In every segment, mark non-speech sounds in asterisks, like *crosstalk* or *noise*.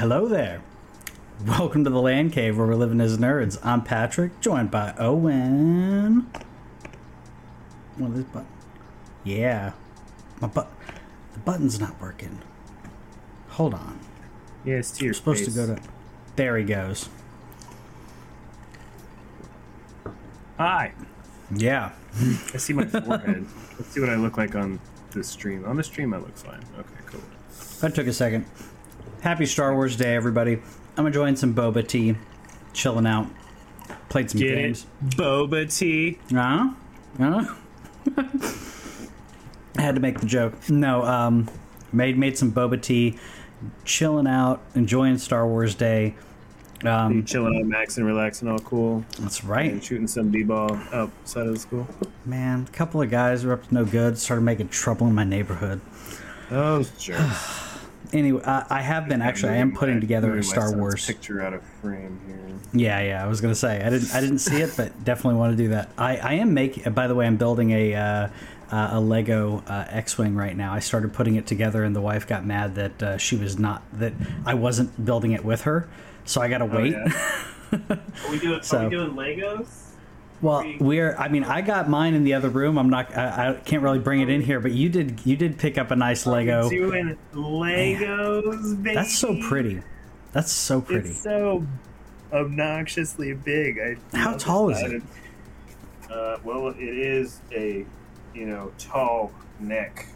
Hello there. Welcome to the Land Cave where we're living as nerds. I'm Patrick, joined by Owen. What is button? Yeah. My butt. the button's not working. Hold on. Yeah, it's to your I'm supposed face. to go to There he goes. Hi. Yeah. I see my *laughs* forehead. Let's see what I look like on the stream. On the stream, I look fine. Okay, cool. That took a second. Happy Star Wars Day, everybody. I'm enjoying some boba tea, chilling out, played some Get games. it? Boba tea. Huh? Huh? *laughs* I had to make the joke. No, um, made made some boba tea, chilling out, enjoying Star Wars Day. Um, chilling out, max and relaxing, all cool, that's right. and shooting some b-ball outside of the school. man. A couple of guys were up to no good, started making trouble in my neighborhood. Oh, sure. *sighs* Anyway, I, I have been actually. I am putting together a Star Wars. picture out of frame here. Yeah, yeah. I was gonna say I didn't. I didn't see it, but definitely want to do that. I, I am making. By the way, I'm building a uh, uh, a Lego uh, X-wing right now. I started putting it together, and the wife got mad that uh, she was not that I wasn't building it with her. So I gotta wait. yeah. *laughs* Are we doing? So- are we doing Legos? Well, we're. I mean, I got mine in the other room. I'm not. I, I can't really bring it in here, but you did. You did pick up a nice Lego. Doing Legos, baby. That's so pretty. That's so pretty. It's so obnoxiously big. I How tall is it? Uh, well, it is a you know tall neck.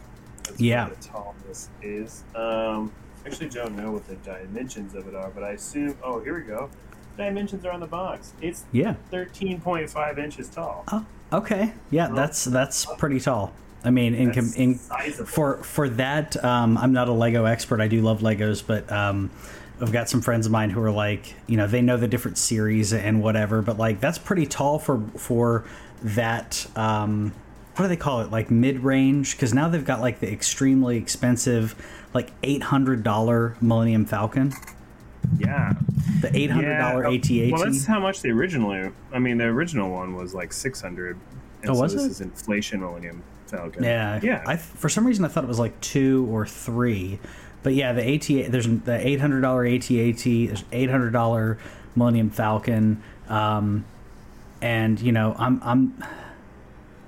That's Yeah. what the tallness is. Um, I actually, don't know what the dimensions of it are, but I assume. Oh, here we go. Dimensions are on the box. It's Yeah. 13.5 inches tall. Oh, okay. Yeah, that's that's pretty tall. I mean, in com- in for for that, um, I'm not a Lego expert. I do love Legos, but um, I've got some friends of mine who are like, you know, they know the different series and whatever. But like, that's pretty tall for for that. Um, what do they call it? Like mid range? Because now they've got like the extremely expensive, like eight hundred dollar Millennium Falcon, yeah. the eight hundred dollar Yeah. AT-AT. Well, that's how much the originally. I mean, the original one was like 600. And Oh, so was this it? is inflation Millennium Falcon. Yeah, Yeah. I for some reason I thought it was like two or three, but yeah, the AT there's the eight hundred dollar AT-AT, there's eight hundred dollar Millennium Falcon, um, and you know I'm I'm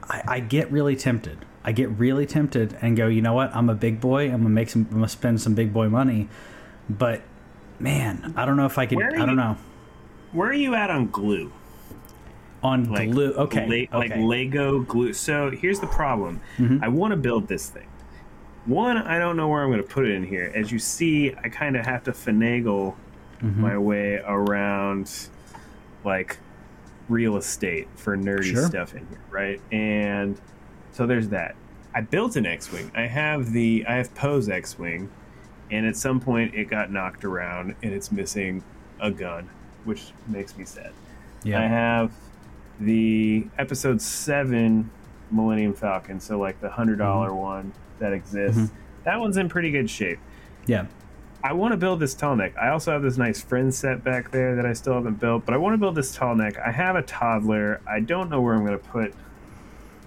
I, I get really tempted. I get really tempted and go, you know what? I'm a big boy. I'm gonna make some. I'm gonna spend some big boy money, but man, I don't know if I could. I don't you- know Where are you at on glue? on Like glue. Okay, la- like okay. Mm-hmm. Lego glue. So here's the problem. I want to build this thing. One, I don't know where I'm going to put it in here. As you see, I kind of have to finagle Mm-hmm. my way around like real estate for nerdy Sure. stuff in here, right? And so there's that. I built an X-wing. I have the I have Poe's X-wing, and at some point it got knocked around and it's missing a gun, which makes me sad. I have the episode seven Millennium Falcon, so like the hundred Mm-hmm. one that exists. That one's in pretty good shape. yeah, I want to build this tall neck. I also have this nice friend set back there that I still haven't built, but I want to build this tall neck. I have a toddler. I don't know where I'm going to put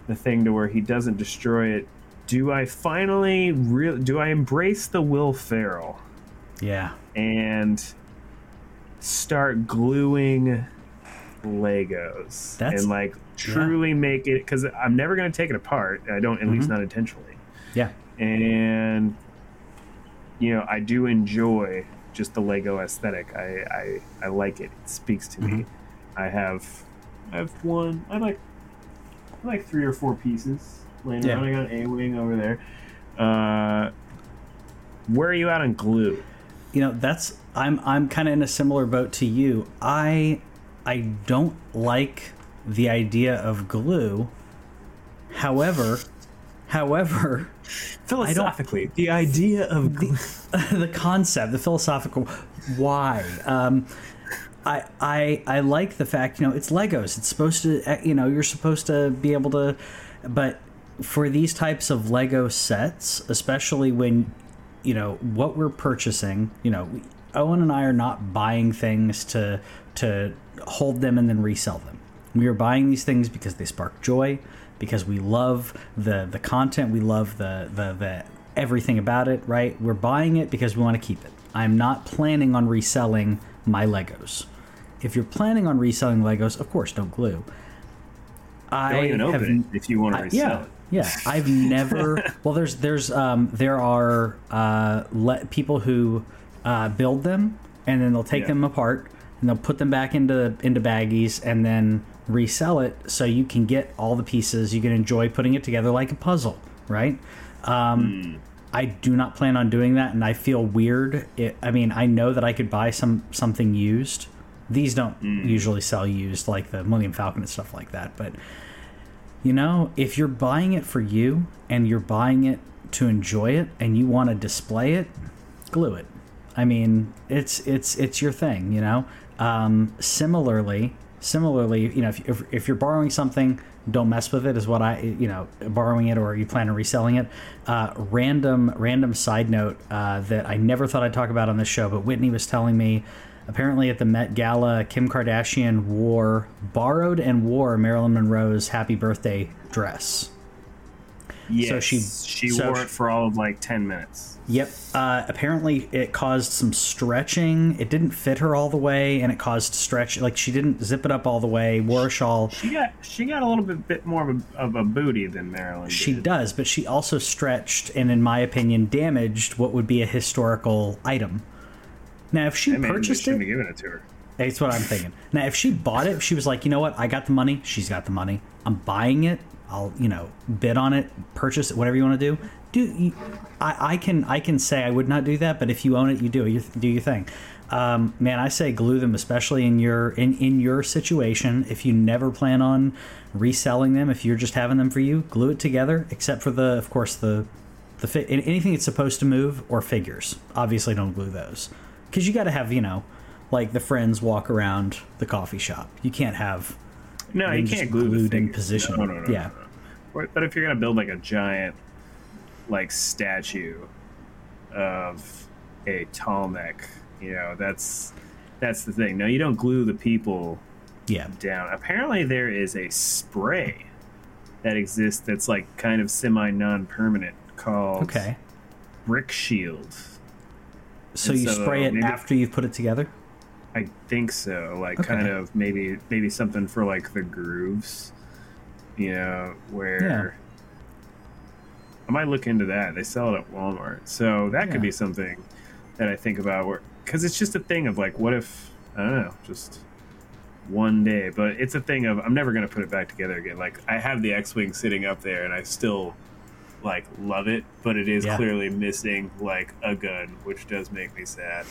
the thing to where he doesn't destroy it. Do I finally real do I embrace the Will Ferrell yeah. and start gluing Legos That's- and like truly make it because I'm never going to take it apart. I don't, at least Mm-hmm. not intentionally Yeah. and you know I do enjoy just the Lego aesthetic. I I, I like it. It speaks to me. Mm-hmm. I have I have one. I like I like three or four pieces laying Yeah. around. I got an A wing over there. Uh, where are you at on glue? you know that's I'm I'm kind of in a similar boat to you. I I don't like the idea of glue. However, however, *laughs* Philosophically, the idea of glue. *laughs* the concept, the philosophical why. Um, I, I I like the fact you know it's Legos. It's supposed to eh, you know you're supposed to be able to, but for these types of Lego sets, especially when you know what we're purchasing, you know Owen and I are not buying things to to hold them and then resell them. We are buying these things because they spark joy, because we love the the content, we love the the, the everything about it, right? We're buying it because we want to keep it. I'm not planning on reselling my Legos. If you're planning on reselling Legos, of course, don't glue. I Don't even have open it if you want to I- resell yeah, it. Yeah. I've never. *laughs* well, there's there's um there are uh le- people who uh, build them and then they'll take Yeah. them apart and they'll put them back into into baggies and then resell it so you can get all the pieces. You can enjoy putting it together like a puzzle, right? Um, I do not plan on doing that, and I feel weird. It, I mean, I know that I could buy some something used. These don't usually sell used like the Millennium Falcon and stuff like that, but you know, if you're buying it for you and you're buying it to enjoy it and you want to display it, glue it. I mean, it's it's it's your thing, you know. Um, similarly, similarly, you know, if, if if you're borrowing something, don't mess with it. Is what I you know borrowing it or you plan on reselling it. Uh, random random side note uh, that I never thought I'd talk about on this show, but Whitney was telling me. Apparently, at the Met Gala, Kim Kardashian wore borrowed and wore Marilyn Monroe's "Happy Birthday" dress. Yes, so she- she so wore it for all of like ten minutes. Yep. Uh, apparently, it caused some stretching. It didn't fit her all the way, and it caused stretch. Like she didn't zip it up all the way. Wore a shawl. She got she got a little bit, bit more of a, of a booty than Marilyn. She did. does, but she also stretched and, in my opinion, damaged what would be a historical item. Now, if she They maybe purchased it, given it to her. That's what I'm thinking. Now, if she bought it, she was like, you know what, I got the money. She's got the money. I'm buying it. I'll, you know, bid on it, purchase it, whatever you want to do. Do you, I, I can I can say I would not do that, but if you own it, you do you do your thing. Um, man, I say glue them, especially in your in in your situation. If you never plan on reselling them, if you're just having them for you, glue it together. Except for the, of course, the the fi- anything that's supposed to move or figures. Obviously, don't glue those because you got to have you know like the friends walk around the coffee shop. You can't have No, you can't glue glued in position. No, no, no, Yeah. But if you're gonna build like a giant, like statue of a tall neck, you know that's that's the thing. No, you don't glue the people yeah down. Apparently, there is a spray that exists that's like kind of semi non-permanent called okay. Brick Shield. So And you so spray it maybe- after you've put it together. I think so. Like Okay. kind of maybe maybe something for like the grooves, you know, where I might look into that. They sell it at Walmart, so that Yeah. could be something that I think about. Where because it's just a thing of like, what if I don't know, just one day. But it's a thing of I'm never gonna put it back together again. Like I have the X-wing sitting up there, and I still like love it, but it is Yeah. clearly missing like a gun, which does make me sad.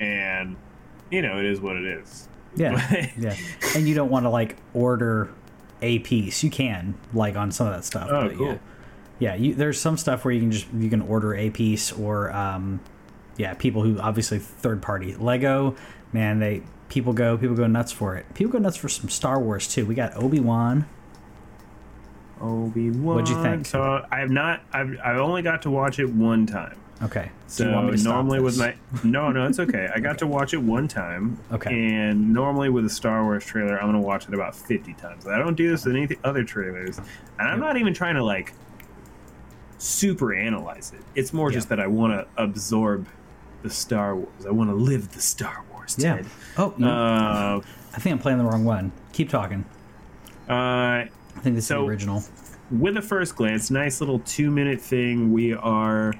And you know, it is what it is. Yeah, *laughs* yeah. And you don't want to like order a piece. You can like on some of that stuff. Oh, but cool. Yeah, yeah. You, there's some stuff where you can just you can order a piece or um, yeah. People who obviously third party Lego, man, they people go people go nuts for it. People go nuts for some Star Wars too. We got Obi Wan. Obi Wan. What'd you think? So I have not. I've I've only got to watch it one time. Okay. So Do you want me to stop normally with my no no it's okay. I got to watch it one time. Okay. And normally with a Star Wars trailer, I'm gonna watch it about 50 times. I don't do this with any other trailers, and I'm Yep. not even trying to like super analyze it. It's more just that I want to absorb the Star Wars. I want to live the Star Wars. Yeah. Oh, no, Uh, I think I'm playing the wrong one. Keep talking. uh, I think this is So- the original. with a first glance, nice little two minute thing. We are,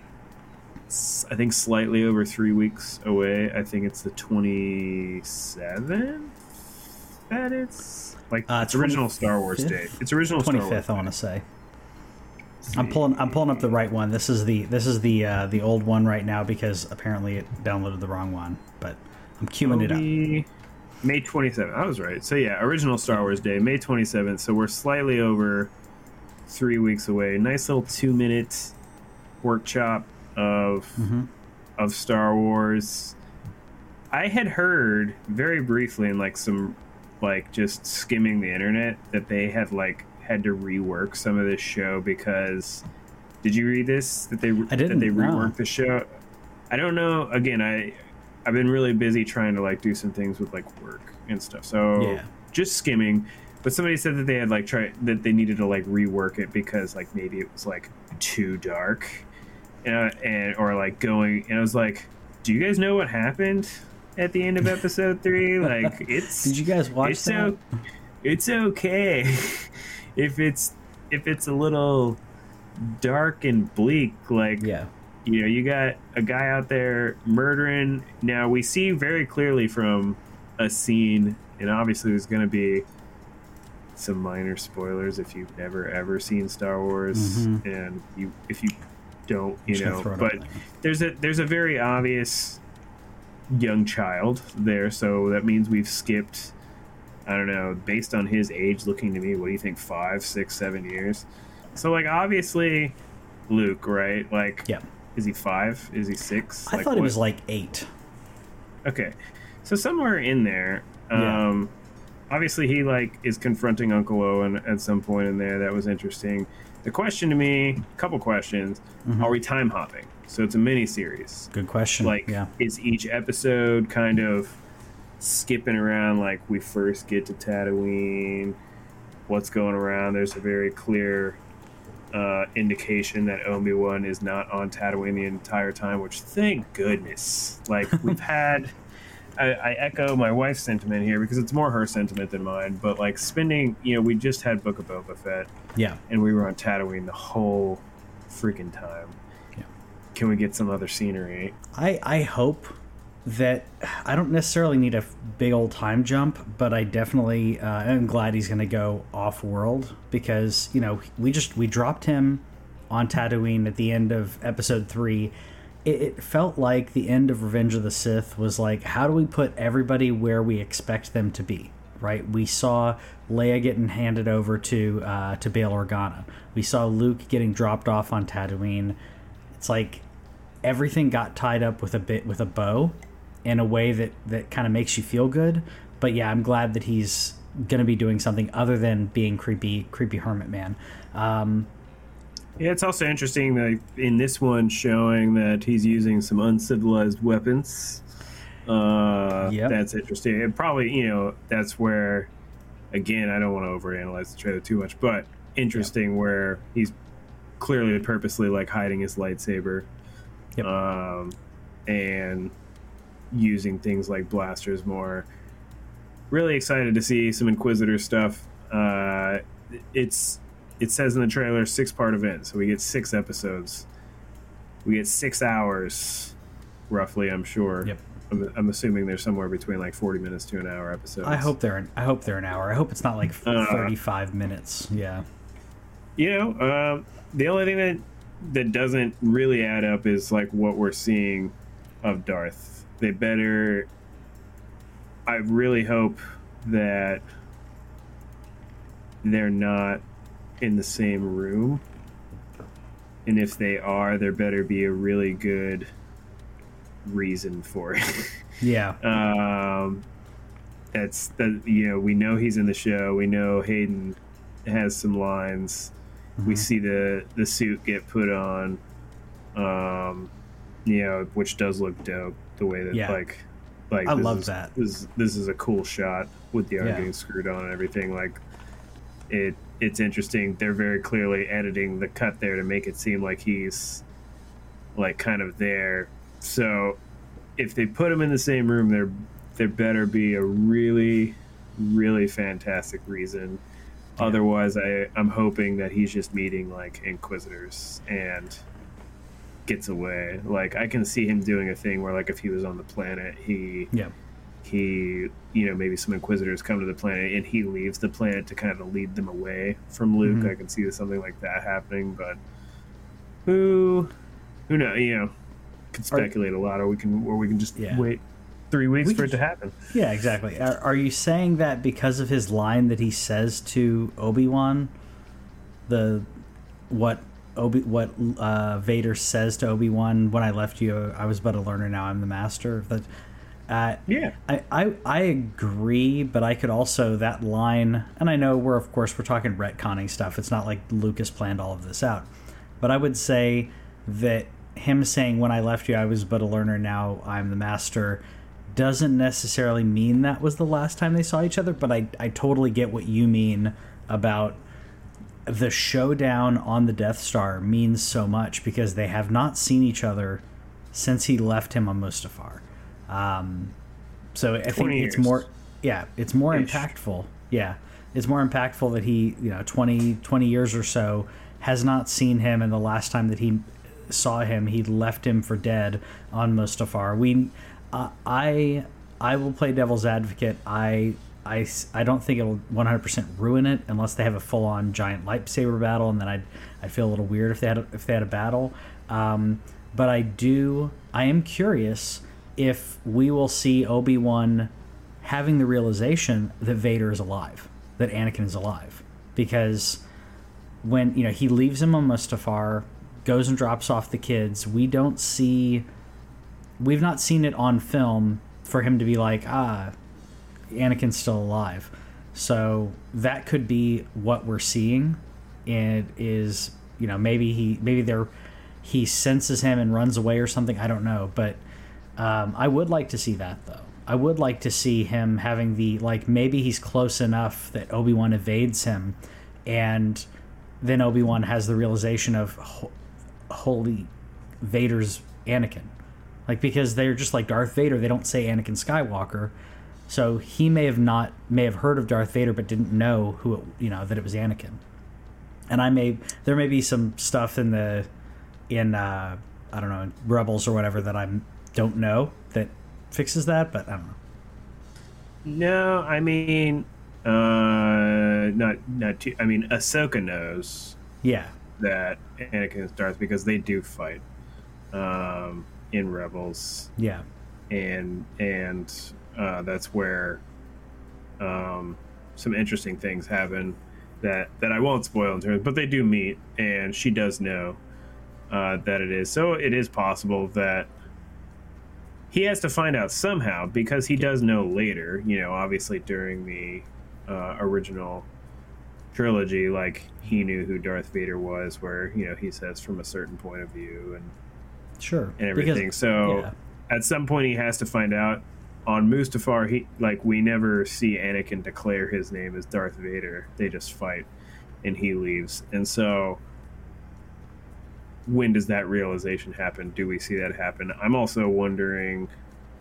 I think, slightly over three weeks away. I think it's the 27th that it's like Uh, its original Star Wars date. Its original Star Twenty Wars. I want to say. I'm pulling. I'm pulling up the right one. This is the this is the uh, the old one right now because apparently it downloaded the wrong one. But I'm queuing it up. May 27th. I was right. So yeah, original Star Wars Day, May 27th. So we're slightly over three weeks away. Nice little two minute workshop of Mm-hmm. of Star Wars. I had heard very briefly in like some like just skimming the internet that they had like had to rework some of this show because did you read this that they I didn't, that they no. reworked the show? I don't know. Again, I I've been really busy trying to like do some things with like work and stuff. So Yeah. just skimming. But somebody said that they had like tried that they needed to like rework it because like maybe it was like too dark, uh, and or like going. And I was like, "Do you guys know what happened at the end of episode *laughs* three? Like, it's Did you guys watch it's that? o- it's okay *laughs* if it's if it's a little dark and bleak. Like, Yeah. You know, you got a guy out there murdering. Now we see very clearly from a scene, and obviously there's going to be some minor spoilers if you've never ever seen Star Wars, Mhm. and you if you don't, you know. But there. there's a there's a very obvious young child there, so that means we've skipped. I don't know, based on his age, looking to me, what do you think? Five, six, seven years. So like obviously, Luke, right? Like, Yeah. Is he five? Is he six? I Like, thought it what- was like eight. Okay, so somewhere in there, Yeah. um, obviously he like is confronting Uncle Owen at some point in there. That was interesting. The question to me, a couple questions: Mm-hmm. Are we time hopping? So it's a mini series. Good question. Like, yeah. is each episode kind of skipping around? Like we first get to Tatooine, what's going around? There's a very clear uh, indication that Obi Wan is not on Tatooine the entire time, which thank goodness. Like *laughs* we've had. I, I echo my wife's sentiment here because it's more her sentiment than mine. But like spending, you know, we just had Book of Boba Fett, Yeah. and we were on Tatooine the whole freaking time. Yeah. Can we get some other scenery? I I hope that I don't necessarily need a big old time jump, but I definitely uh, am glad he's going to go off world because you know we just we dropped him on Tatooine at the end of episode three. It, it felt like the end of Revenge of the Sith was like, how do we put everybody where we expect them to be? Right? We saw Leia getting handed over to uh, to Bail Organa. We saw Luke getting dropped off on Tatooine. It's like everything got tied up with a bit with a bow in a way that that kind of makes you feel good but yeah i'm glad that he's going to be doing something other than being creepy creepy hermit man um Yeah, it's also interesting that in this one showing that he's using some uncivilized weapons. Uh, Yep. That's interesting. And probably, you know, that's where, again, I don't want to overanalyze the trailer too much, but interesting where he's clearly purposely like hiding his lightsaber Yep. um, and using things like blasters more. Really excited to see some Inquisitor stuff. Uh, it's it says in the trailer six part event, so we get six episodes. We get six hours, roughly. I'm sure. Yep. I'm, I'm assuming they're somewhere between like 40 minutes to an hour episodes. i hope they're an, i hope they're an hour i hope it's not like Uh. 35 minutes yeah you know um, the only thing that that doesn't really add up is like what we're seeing of darth they better i really hope that they're not in the same room and if they are there better be a really good reason for it *laughs* yeah um, that's that you know we know he's in the show. We know Hayden has some lines. We Mhm. see the the suit get put on, um, you know, which does look dope. The way that Yeah. like like I this love is- that. This this is a cool shot with the arm Yeah. getting screwed on and everything. Like it it's interesting. They're very clearly editing the cut there to make it seem like he's like kind of there. So if they put him in the same room, there there better be a really, really fantastic reason. Yeah. Otherwise, I I'm hoping that he's just meeting like inquisitors and gets away. Like I can see him doing a thing where like if he was on the planet, he yeah he you know maybe some inquisitors come to the planet and he leaves the planet to kind of lead them away from luke Mhm. i can see something like that happening but who who know you know could speculate a lot or we can or we can just Yeah. wait three weeks We for it to happen Yeah, exactly. Are, are you saying that because of his line that he says to Obi Wan, the what Obi what uh, Vader says to Obi Wan when I left you, I was but a learner, now I'm the master. That uh, yeah I, I I agree, but I could also that line, and I know we're of course we're talking retconning stuff. It's not like Lucas planned all of this out, but I would say that him saying when I left you I was but a learner, now I'm the master, doesn't necessarily mean that was the last time they saw each other. But I I totally get what you mean about the showdown on the Death Star means so much because they have not seen each other since he left him on Mustafar. Um, so I think 20 it's more, yeah, it's more Ish. impactful. Yeah, it's more impactful that he, you know, 20, 20 years or so has not seen him, and the last time that he saw him, he left him for dead on Mustafar. We, uh, I, I will play devil's advocate. I. I, I don't think it'll 100% ruin it unless they have a full on giant lightsaber battle, and then I'd, I'd feel a little weird if they had a, if they had a battle. Um, but I do I am curious if we will see Obi Wan having the realization that Vader is alive, that Anakin is alive, because when you know he leaves him on Mustafar, goes and drops off the kids, we don't see we've not seen it on film for him to be like ah Anakin's still alive. So that could be what we're seeing. It is, you know, maybe he maybe they're he senses him and runs away or something. I don't know, but um, I would like to see that though. I would like to see him having the like maybe he's close enough that Obi Wan evades him, and then Obi Wan has the realization of ho- holy Vader's Anakin, like because they're just like Darth Vader. They don't say Anakin Skywalker, so he may have not may have heard of Darth Vader but didn't know who it, you know that it was Anakin. And I may there may be some stuff in the in uh, I don't know Rebels or whatever that I don't know that fixes that, but I don't know. No, I mean, uh, not not too. I mean, Ahsoka knows Yeah, that Anakin is Darth because they do fight um, in Rebels, yeah, and and uh, that's where um, some interesting things happen that that I won't spoil in terms, but they do meet, and she does know uh, that it is. So it is possible that he has to find out somehow because he does know later. You know, obviously during the uh, original trilogy, like he knew who Darth Vader was, where you know he says from a certain point of view and sure. and Because- everything. so yeah. at some point he has to find out. On Mustafar, he like we never see Anakin declare his name as Darth Vader. They just fight, and he leaves. And so, when does that realization happen? Do we see that happen? I'm also wondering.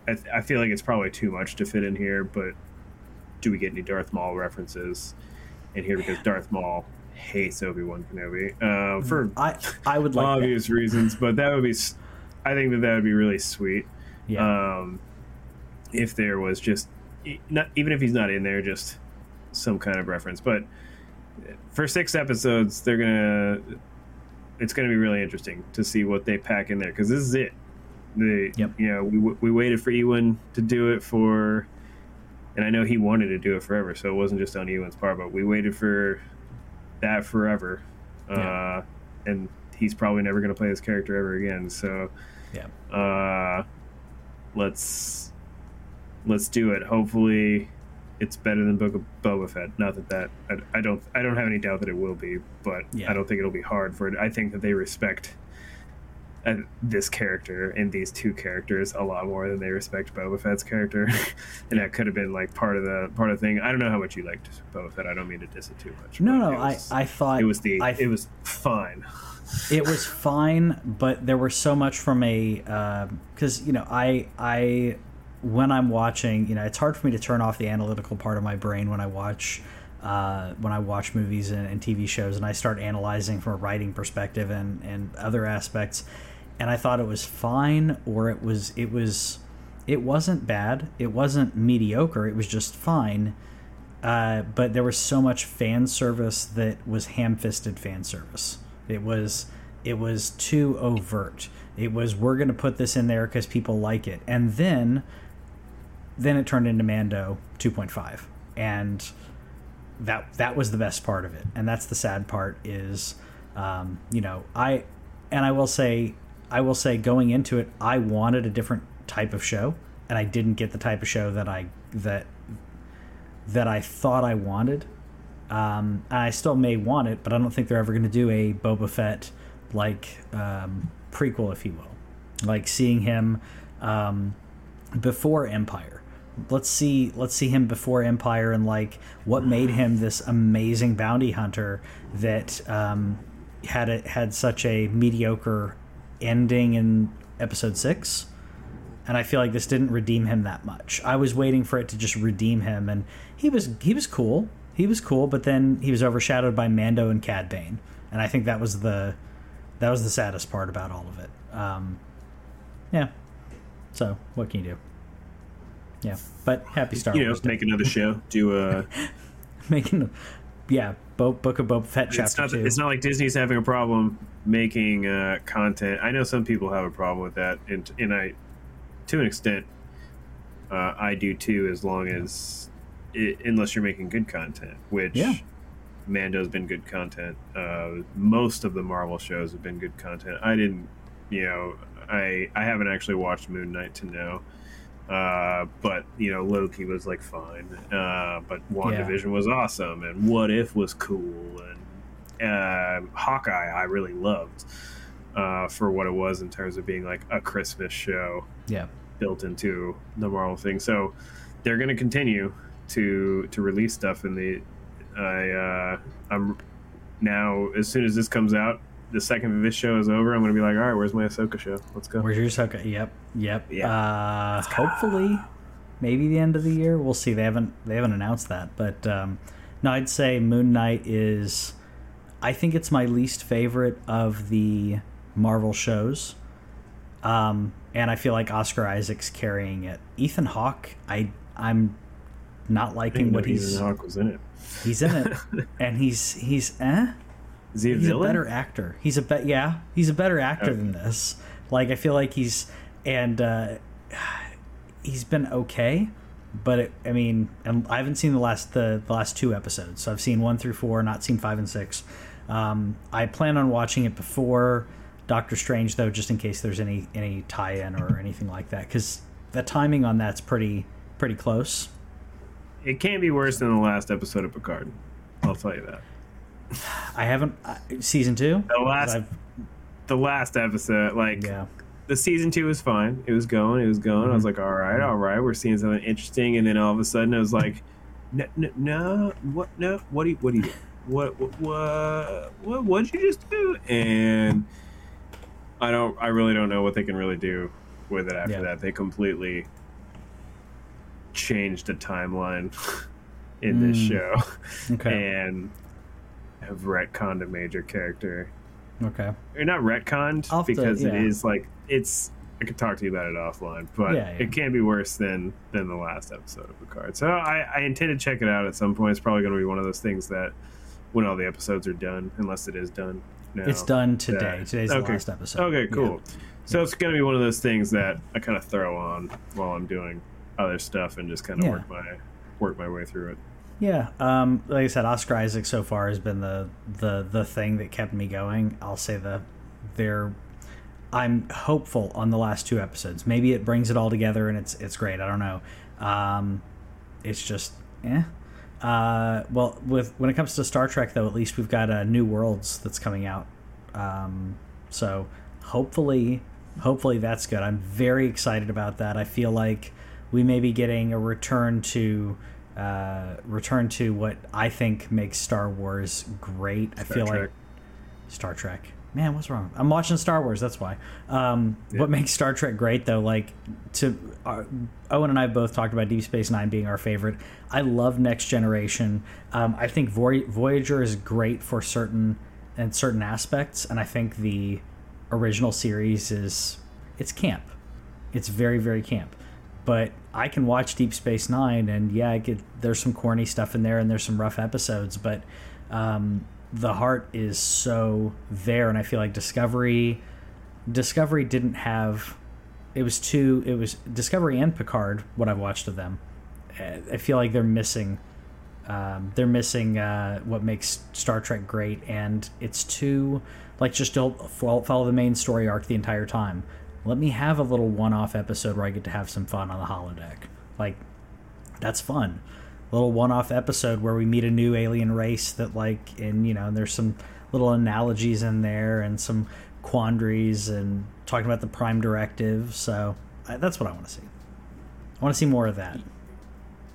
I, th- I feel like it's probably too much to fit in here, but do we get any Darth Maul references in here? Because Darth Maul hates Obi Wan Kenobi uh, for I I would like that. obvious reasons, but that would be. I think that that would be really sweet. Yeah. Um, if there was just, not even if he's not in there, just some kind of reference. But for six episodes, they're gonna. It's gonna be really interesting to see what they pack in there because this is it. The Yep. you know we we waited for Ewan to do it for, and I know he wanted to do it forever, so it wasn't just on Ewan's part, but we waited for that forever, Yeah. uh, and he's probably never to play this character ever again. So, yeah. uh, let's let's do it. Hopefully, it's better than Book of Boba Fett. Not that that I, I don't I don't have any doubt that it will be, but Yeah. I don't think it'll be hard for it. I think that they respect uh, this character and these two characters a lot more than they respect Boba Fett's character, *laughs* and that could have been like part of the part of the thing. I don't know how much you liked Boba Fett. I don't mean to diss it too much. No, no, it I I thought it was the I, it was fine. it was fine, but there was so much from a because you know I I when I'm watching, you know, it's hard for me to turn off the analytical part of my brain when I watch uh, when I watch movies and, and TV shows, and I start analyzing from a writing perspective and and other aspects. And I thought it was fine, or it was it was it wasn't bad. It wasn't mediocre. It was just fine. Uh, but there was so much fan service that was ham-fisted fan service. It was it was too overt. It was we're going to put this in there because people like it, and then then it turned into Mando 2.5, and that that was the best part of it, and that's the sad part is, um, you know, I and I will say I will say going into it, I wanted a different type of show, and I didn't get the type of show that I that that I thought I wanted. Um, I still may want it, but I don't think they're ever going to do a Boba Fett like um, prequel, if you will, like seeing him um, before Empire. Let's see, let's see him before Empire and like what made him this amazing bounty hunter that um, had a, had such a mediocre ending in Episode Six and I feel like this didn't redeem him that much. I was waiting for it to just redeem him, and he was he was cool. He was cool, but then he was overshadowed by Mando and Cad Bane, and I think that was the that was the saddest part about all of it. Um, yeah. So what can you do? Yeah, but happy Star You know, Wars. make another show. Do a. *laughs* making, yeah, Bo- Book of Boba Fett It's chapter not. two. It's not like Disney's having a problem making uh, content. I know some people have a problem with that, and and I, to an extent, uh, I do too. As long as, it, unless you're making good content, which Yeah. Mando's been good content. Uh, most of the Marvel shows have been good content. I didn't, you know, I I haven't actually watched Moon Knight to know. Uh, but you know, Loki was like fine. Uh, but WandaVision was awesome, and What If was cool, and uh, Hawkeye I really loved uh, for what it was in terms of being like a Christmas show yeah, built into the Marvel thing. So they're going to continue to to release stuff in the. I uh, I'm now as soon as this comes out, the second this show is over, I'm going to be like, all right, where's my Ahsoka show? Let's go. where's your Ahsoka? Yep, yep. Yeah. Uh, hopefully, maybe the end of the year. We'll see. They haven't they haven't announced that, but um, no, I'd say Moon Knight is. I think it's my least favorite of the Marvel shows. Um, and I feel like Oscar Isaac's carrying it. Ethan Hawke, I I'm not liking what he's Ethan Hawke was in it. he's in it, *laughs* and he's he's eh. Is he a He's villain? a better actor. He's a bet. Yeah, he's a better actor than this. Like I feel like he's and uh, he's been okay, but it, I mean, and I haven't seen the last the, the last two episodes. So I've seen one through four, not seen five and six. Um, I plan on watching it before Doctor Strange, though, just in case there's any any tie-in or anything like that, because the timing on that's pretty pretty close. It can't be worse than the last episode of Picard. I'll tell you that. I haven't uh, season two. The last, the last episode, like yeah, the season two was fine. It was going, it was going. I was like, all right, all right, we're seeing something interesting. And then all of a sudden, it was like, no, no, no what, no, what do you, what do you? What, what, what, what, what did you just do? And I don't, I really don't know what they can really do with it after Yeah. that. They completely changed the timeline *laughs* in this Mm. show okay, and have retconned a major character okay. or not retconned Off because it yeah. is like it's I could talk to you about it offline, but Yeah, yeah. it can be worse than than the last episode of Picard. So I, I intend to check it out at some point. It's probably going to be one of those things that when all the episodes are done, unless it is done. Now, It's done today. Yeah. Today's Okay. the last episode. Okay, cool. So it's going to be one of those things that I kind of throw on while I'm doing other stuff and just kind of work my work my way through it. Yeah, um, like I said, Oscar Isaac so far has been the the the thing that kept me going. I'll say the they're. I'm hopeful on the last two episodes. Maybe it brings it all together and it's it's great. I don't know. Um, it's just eh. Uh, well, with when it comes to Star Trek, though, at least we've got uh, New Worlds that's coming out. Um, so hopefully, hopefully that's good. I'm very excited about that. I feel like we may be getting a return to uh, return to what I think makes Star Wars great. I feel like Star Trek. Man, what's wrong? I'm watching Star Wars. That's why. Um, Yeah. What makes Star Trek great, though, like to uh, Owen and I both talked about Deep Space Nine being our favorite. I love Next Generation. Um, I think Voy- Voyager is great for certain and certain aspects, and I think the original series is it's camp. It's very very camp. But I can watch Deep Space Nine, and yeah, I get there's some corny stuff in there, and there's some rough episodes, but um, the heart is so there, and I feel like Discovery, Discovery didn't have. It was too. It was Discovery and Picard. What I've watched of them, Uh, I feel like they're missing. Um, they're missing uh, what makes Star Trek great, and it's too like just don't follow the main story arc the entire time. Let me have a little one-off episode where I get to have some fun on the holodeck. Like that's fun. A little one-off episode where we meet a new alien race that like, and you know, there's some little analogies in there and some quandaries and talking about the Prime Directive. So I, that's what I want to see. I want to see more of that.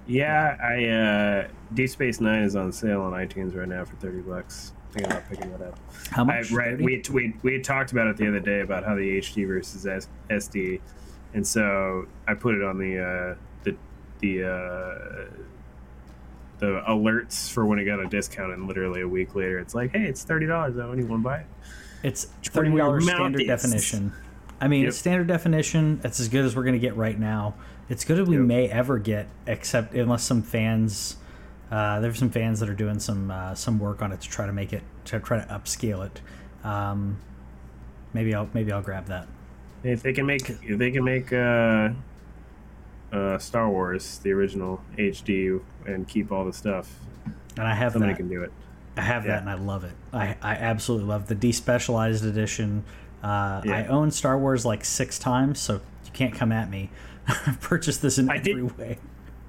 Yeah, I uh, Deep Space Nine is on sale on iTunes right now for thirty bucks. I think about picking that up. How much? read 30? we, we we had talked about it the other day about how the HD versus S, SD, and so I put it on the uh, the the uh, the alerts for when it got a discount, and literally a week later, it's like, hey, it's thirty dollars. I only want to buy it. It's thirty dollars standard is. definition. I mean, Yep. it's standard definition. It's as good as we're going to get right now. It's good as we Yep. may ever get, except unless some fans. Uh, there's some fans that are doing some uh, some work on it to try to make it to try to upscale it. Um, maybe I'll maybe I'll grab that. If they can make if they can make uh, uh, Star Wars the original HD and keep all the stuff, And I have somebody that. can do it. I have Yeah. that, and I love it. I, I absolutely love the despecialized edition. Uh, Yeah. I own Star Wars like six times, so you can't come at me. *laughs* I've purchased this in I every did- way.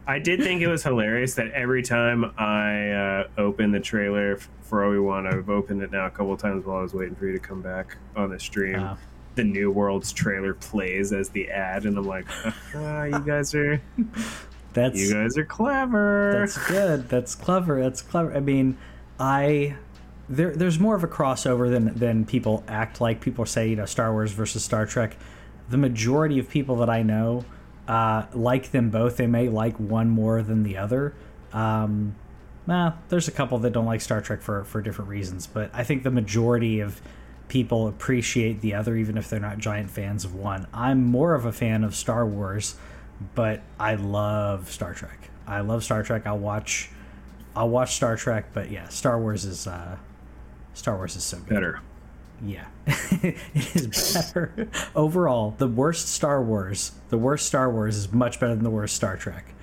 I did think it was hilarious that every time I uh, open the trailer for Obi Wan, I've opened it now a couple times while I was waiting for you to come back on the stream. Uh, the New Worlds trailer plays as the ad, and I'm like, ah, you guys are *laughs* That's you guys are clever. That's good. That's clever. That's clever. I mean, I there there's more of a crossover than than people act like. People say, you know, Star Wars versus Star Trek. The majority of people that I know uh, like them both. They may like one more than the other. Um, nah, there's a couple that don't like Star Trek for for different reasons, but I think the majority of people appreciate the other, even if they're not giant fans of one. I'm more of a fan of Star Wars, but I love Star Trek. I love Star Trek. I'll watch, I'll watch Star Trek, but yeah, Star Wars is uh, Star Wars is so good. Better. Yeah, *laughs* it is better overall. The worst Star Wars, the worst Star Wars is much better than the worst Star Trek.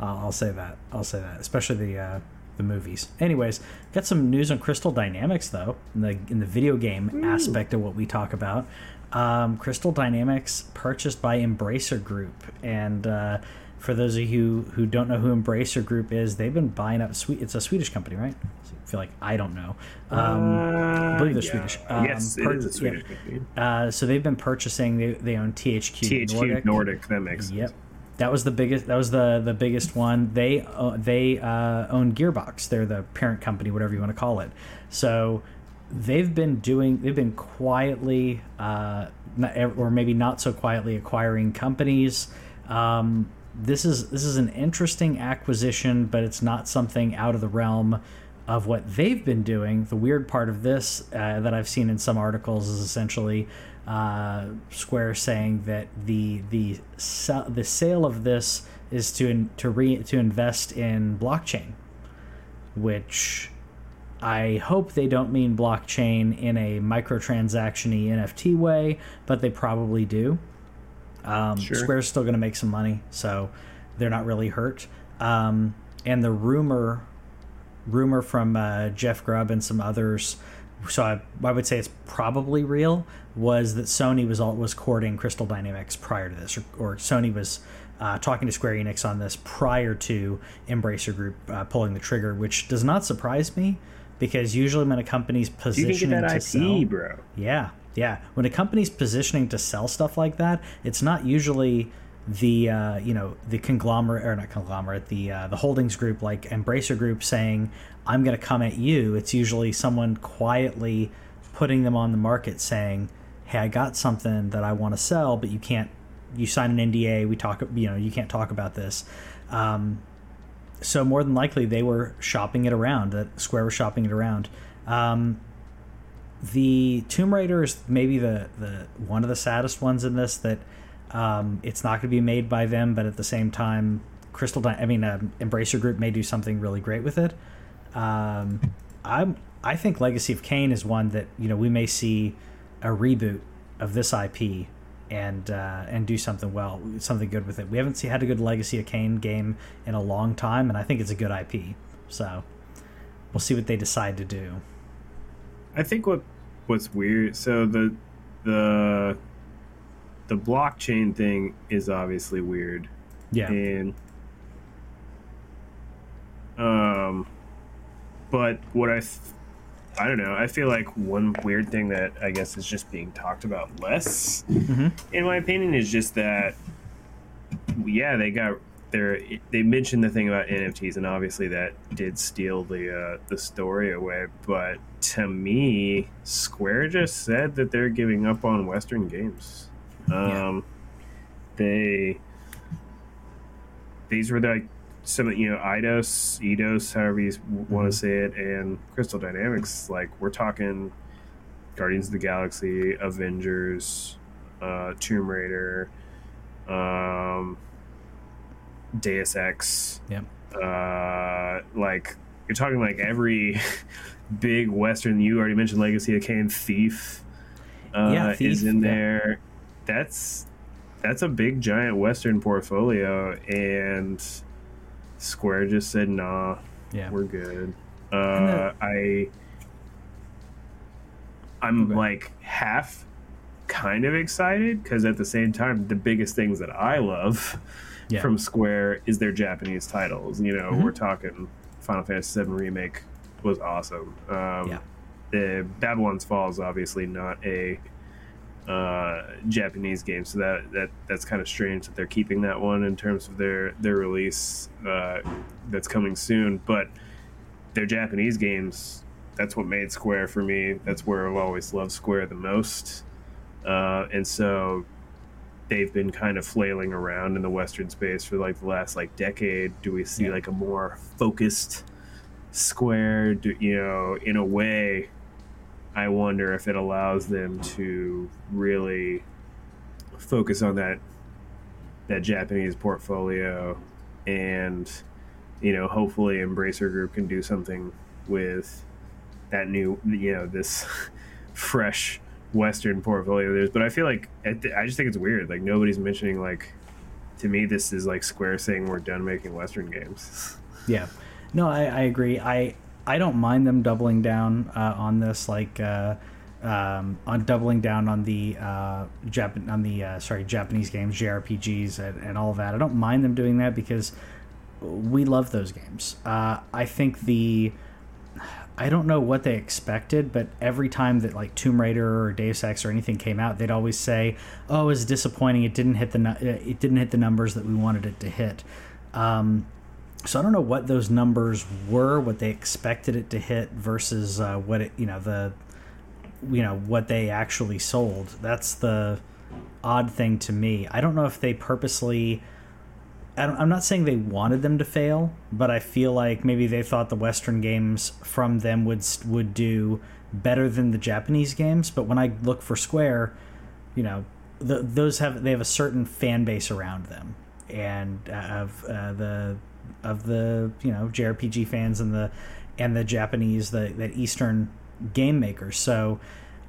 Uh, I'll say that. I'll say that, especially the uh, the movies. Anyways, got some news on Crystal Dynamics though in the in the video game aspect of what we talk about. Um, Crystal Dynamics purchased by Embracer Group, and uh, for those of you who don't know who Embracer Group is, they've been buying up. Sweet, It's a Swedish company, right? I feel like I don't know. Um, I believe they're Swedish. Um, yes, it is a yeah. Swedish company. uh, so they've been purchasing. They, they own THQ, THQ Nordic. Nordic. That makes Yep, that was the biggest. That was the the biggest one. They uh, they uh, own Gearbox. They're the parent company, whatever you want to call it. So they've been doing. They've been quietly, uh, not, or maybe not so quietly, acquiring companies. Um, this is this is an interesting acquisition, but it's not something out of the realm of what they've been doing. The weird part of this uh, that I've seen in some articles is essentially uh, Square saying that the the the sale of this is to to re, to invest in blockchain, which I hope they don't mean blockchain in a microtransaction-y NFT way, but they probably do. Um, Sure. Square's still going to make some money, so they're not really hurt. Um, and the rumor, rumor from uh, Jeff Grubb and some others, so I, I would say it's probably real, was that Sony was all, was courting Crystal Dynamics prior to this, or, or Sony was uh, talking to Square Enix on this prior to Embracer Group uh, pulling the trigger, which does not surprise me because usually when a company's You can positioning get that to IP, sell, bro. yeah, yeah. When a company's positioning to sell stuff like that, it's not usually the uh, you know the conglomerate or not conglomerate the uh, the holdings group like Embracer Group saying I'm going to come at you. It's usually someone quietly putting them on the market saying, "Hey, I got something that I want to sell, but you can't. You sign an NDA. We talk. You know, you can't talk about this." Um, so more than likely they were shopping it around. That Square was shopping it around. Um, the Tomb Raider is maybe the, the one of the saddest ones in this that Um, it's not going to be made by them, but at the same time, Crystal, Dy- I mean, um, Embracer Group may do something really great with it. Um, I'm, I think Legacy of Kain is one that you know we may see a reboot of this IP and uh, and do something well, something good with it. We haven't had a good Legacy of Kain game in a long time, and I think it's a good IP. So we'll see what they decide to do. I think what what's weird. So the the the blockchain thing is obviously weird, Yeah, and um, but what I th- I don't know. I feel like one weird thing that I guess is just being talked about less, Mhm. in my opinion, is just that yeah, they got their they mentioned the thing about NFTs, and obviously that did steal the uh, the story away. But to me, Square just said that they're giving up on Western games. Um, They these were like some you know Eidos, Eidos, however you want to say it, and Crystal Dynamics. Like we're talking Guardians of the Galaxy, Avengers, uh, Tomb Raider, um, Deus Ex. Yep. Uh, like you're talking like every *laughs* big Western. You already mentioned Legacy of Kain, Thief. Uh, Yeah, Thief, is in yeah. there. That's that's a big giant Western portfolio, and Square just said, "Nah, yeah, we're good." Uh, I I'm Okay. like half kind of excited because at the same time, the biggest things that I love yeah. from Square is their Japanese titles. You know, Mhm. we're talking Final Fantasy VII remake was awesome. Um, Yeah. The Babylon's Fall is obviously not a uh, Japanese game, so that that that's kind of strange that they're keeping that one in terms of their their release uh, that's coming soon. But their Japanese games, that's what made Square for me. That's where I've always loved Square the most, uh, and so they've been kind of flailing around in the Western space for like the last like decade. Do we see Yeah. like a more focused Square? Do, you know, in a way, I wonder if it allows them to really focus on that that Japanese portfolio and you know hopefully Embracer Group can do something with that new you know this *laughs* fresh Western portfolio there's. But I feel like I I just think it's weird. Like nobody's mentioning like to me this is like Square saying we're done making Western games. *laughs* Yeah, no, I, I agree. I I don't mind them doubling down uh, on this, like uh, um, on doubling down on the uh, Jap- on the uh, sorry Japanese games, JRPGs, and, and all that. I don't mind them doing that because we love those games. Uh, I think the I don't know what they expected, but every time that like Tomb Raider or Deus Ex or anything came out, they'd always say, "Oh, it's disappointing. It didn't hit the nu- it didn't hit the numbers that we wanted it to hit." Um, so I don't know what those numbers were, what they expected it to hit versus uh, what it, you know, the, you know, what they actually sold. That's the odd thing to me. I don't know if they purposely. I I'm not saying they wanted them to fail, but I feel like maybe they thought the Western games from them would would do better than the Japanese games. But when I look for Square, you know, the, those have they have a certain fan base around them, and uh, of uh, the of the you know JRPG fans and the and the Japanese the that Eastern game makers. So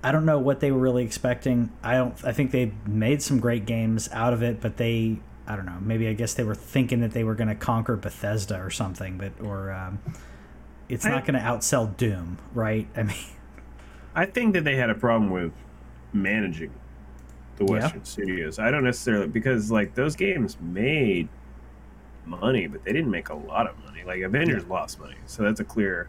I don't know what they were really expecting. I don't. I think they made some great games out of it, but they. I don't know. Maybe I guess they were thinking that they were going to conquer Bethesda or something, but or um, it's I- not going to outsell Doom, right? I mean, I think that they had a problem with managing the Yeah. Western studios. I don't necessarily because like those games made money, but they didn't make a lot of money. Like Avengers lost money, so that's a clear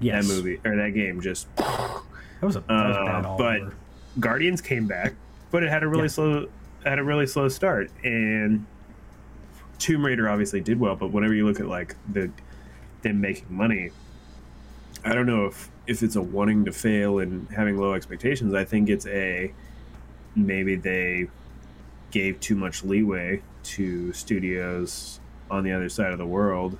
yes, that movie or that game just. that was a that was Uh, but- over. Guardians came back, but it had a really Yeah. slow had a really slow start, and Tomb Raider obviously did well. But whenever you look at like the them making money, I don't know if if it's a wanting to fail and having low expectations. I think it's a maybe they gave too much leeway to studios on the other side of the world,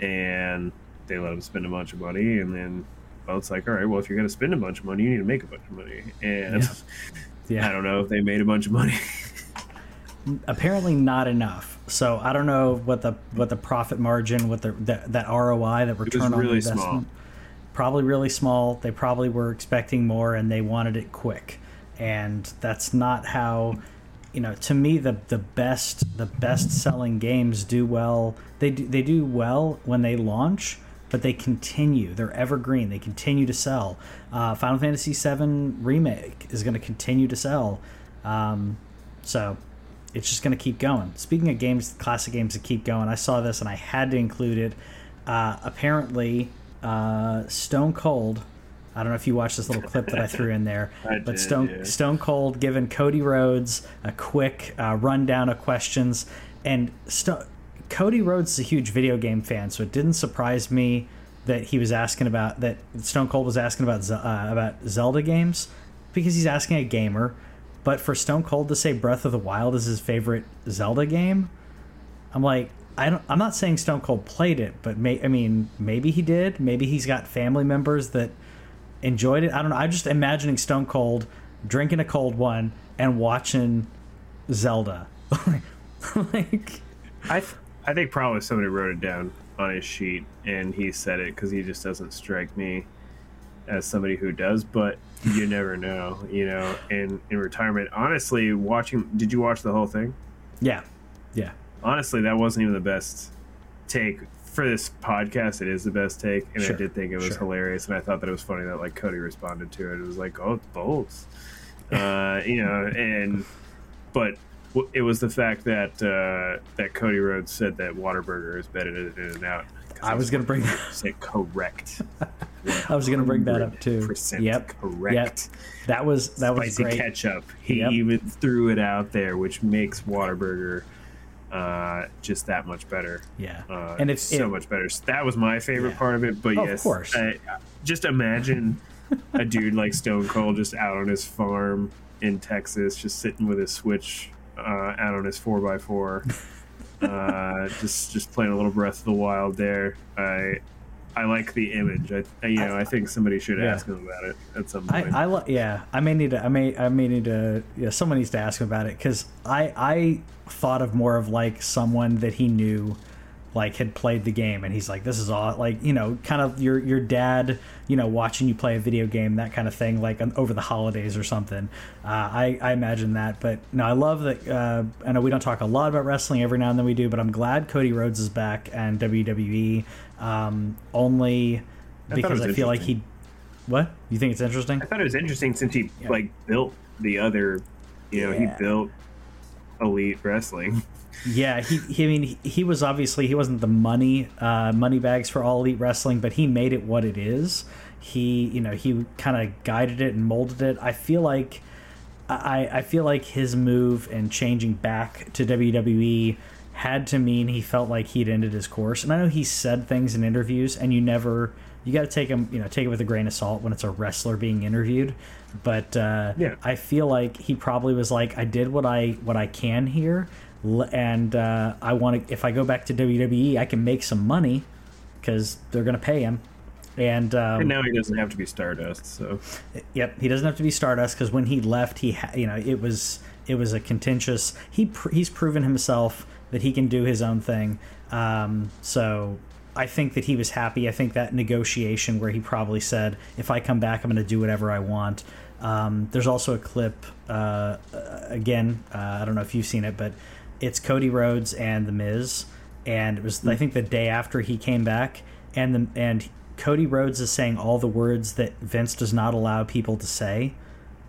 and they let them spend a bunch of money, and then well, it's like, all right, well, if you're going to spend a bunch of money, you need to make a bunch of money. And Yeah. *laughs* I don't know if they made a bunch of money. *laughs* apparently not enough. So I don't know what the what the profit margin, what the that, that ROI, that return on investment. small. Probably really small. They probably were expecting more, and they wanted it quick. And that's not how. You know, to me, the the best the best selling games do well. They do, they do well when they launch, but they continue. They're evergreen. They continue to sell. Uh, Final Fantasy VII remake is going to continue to sell. Um, so it's just going to keep going. Speaking of games, classic games that keep going, I saw this and I had to include it. Uh, apparently, uh, Stone Cold. I don't know if you watched this little clip that I threw in there, *laughs* but did, Stone yeah. Stone Cold giving Cody Rhodes a quick uh, rundown of questions, and Sto- Cody Rhodes is a huge video game fan, so it didn't surprise me that he was asking about that Stone Cold was asking about uh, about Zelda games because he's asking a gamer. But for Stone Cold to say Breath of the Wild is his favorite Zelda game, I'm like, I don't. I'm not saying Stone Cold played it, but may, I mean, maybe he did. Maybe he's got family members that enjoyed it. I don't know. I'm just imagining Stone Cold drinking a cold one and watching Zelda. *laughs* like, I th- I think probably somebody wrote it down on his sheet and he said it because he just doesn't strike me as somebody who does. But you never know, you know. In in retirement, honestly, watching. Did you watch the whole thing? yeah, yeah, Honestly, that wasn't even the best take for this podcast. It is the best take, and Sure, I did think it was sure. hilarious, and I thought that it was funny that like Cody responded to it. It was like, oh, it's bolts, *laughs* uh, you know, and but w- it was the fact that uh, that Cody Rhodes said that Whataburger is better than In and Out. I was gonna bring. say *laughs* correct. I was gonna bring that up too. 100% Yep, correct. Yep, that was that was Spicy great. ketchup. He Yep. even threw it out there, which makes Whataburger uh, just that much better. Yeah, Uh, and it's so if- much better. So That was my favorite Yeah. part of it. But Oh, of yes, course. I, just imagine a *laughs* dude like Stone Cold just out on his farm in Texas, just sitting with his Switch uh, out on his four x four, *laughs* uh, just just playing a little Breath of the Wild there. I I like the image. I, I- you know I think somebody should Yeah. ask him about it at some point. I li- yeah, I may need to. I may. I may need to. Yeah, someone needs to ask him about it because I. I thought of more of like someone that he knew, like had played the game, and he's like, "This is all like you know, kind of your your dad, you know, watching you play a video game, that kind of thing, like over the holidays or something." Uh, I I imagine that, but no, I love that. Uh, I know we don't talk a lot about wrestling. Every now and then we do, but I'm glad Cody Rhodes is back and WWE. Um, only thought because I feel like he. What you think it's interesting? I thought it was interesting since he Yeah. like built the other, you know, Yeah. he built elite wrestling. *laughs* Yeah, he, he I mean he, was obviously he wasn't the money uh, money bags for all elite wrestling, but he made it what it is. He you know he kind of guided it and molded it. I feel like I I feel like his move and changing back to WWE had to mean he felt like he'd ended his course. And I know he said things in interviews, and you never you got to take him you know take it with a grain of salt when it's a wrestler being interviewed. But uh, Yeah. I feel like he probably was like, I did what I what I can here, and uh, I want to. If I go back to WWE, I can make some money because they're going to pay him. And, um, And now he doesn't have to be Stardust, so Yep, he doesn't have to be Stardust because when he left, he ha- you know it was it was a contentious. He pr- he's proven himself that he can do his own thing. Um, so I think that he was happy. I think that negotiation where he probably said, "If I come back, I'm going to do whatever I want." Um, there's also a clip uh, again. Uh, I don't know if you've seen it, but it's Cody Rhodes and The Miz, and it was I think the day after he came back, and the and Cody Rhodes is saying all the words that Vince does not allow people to say.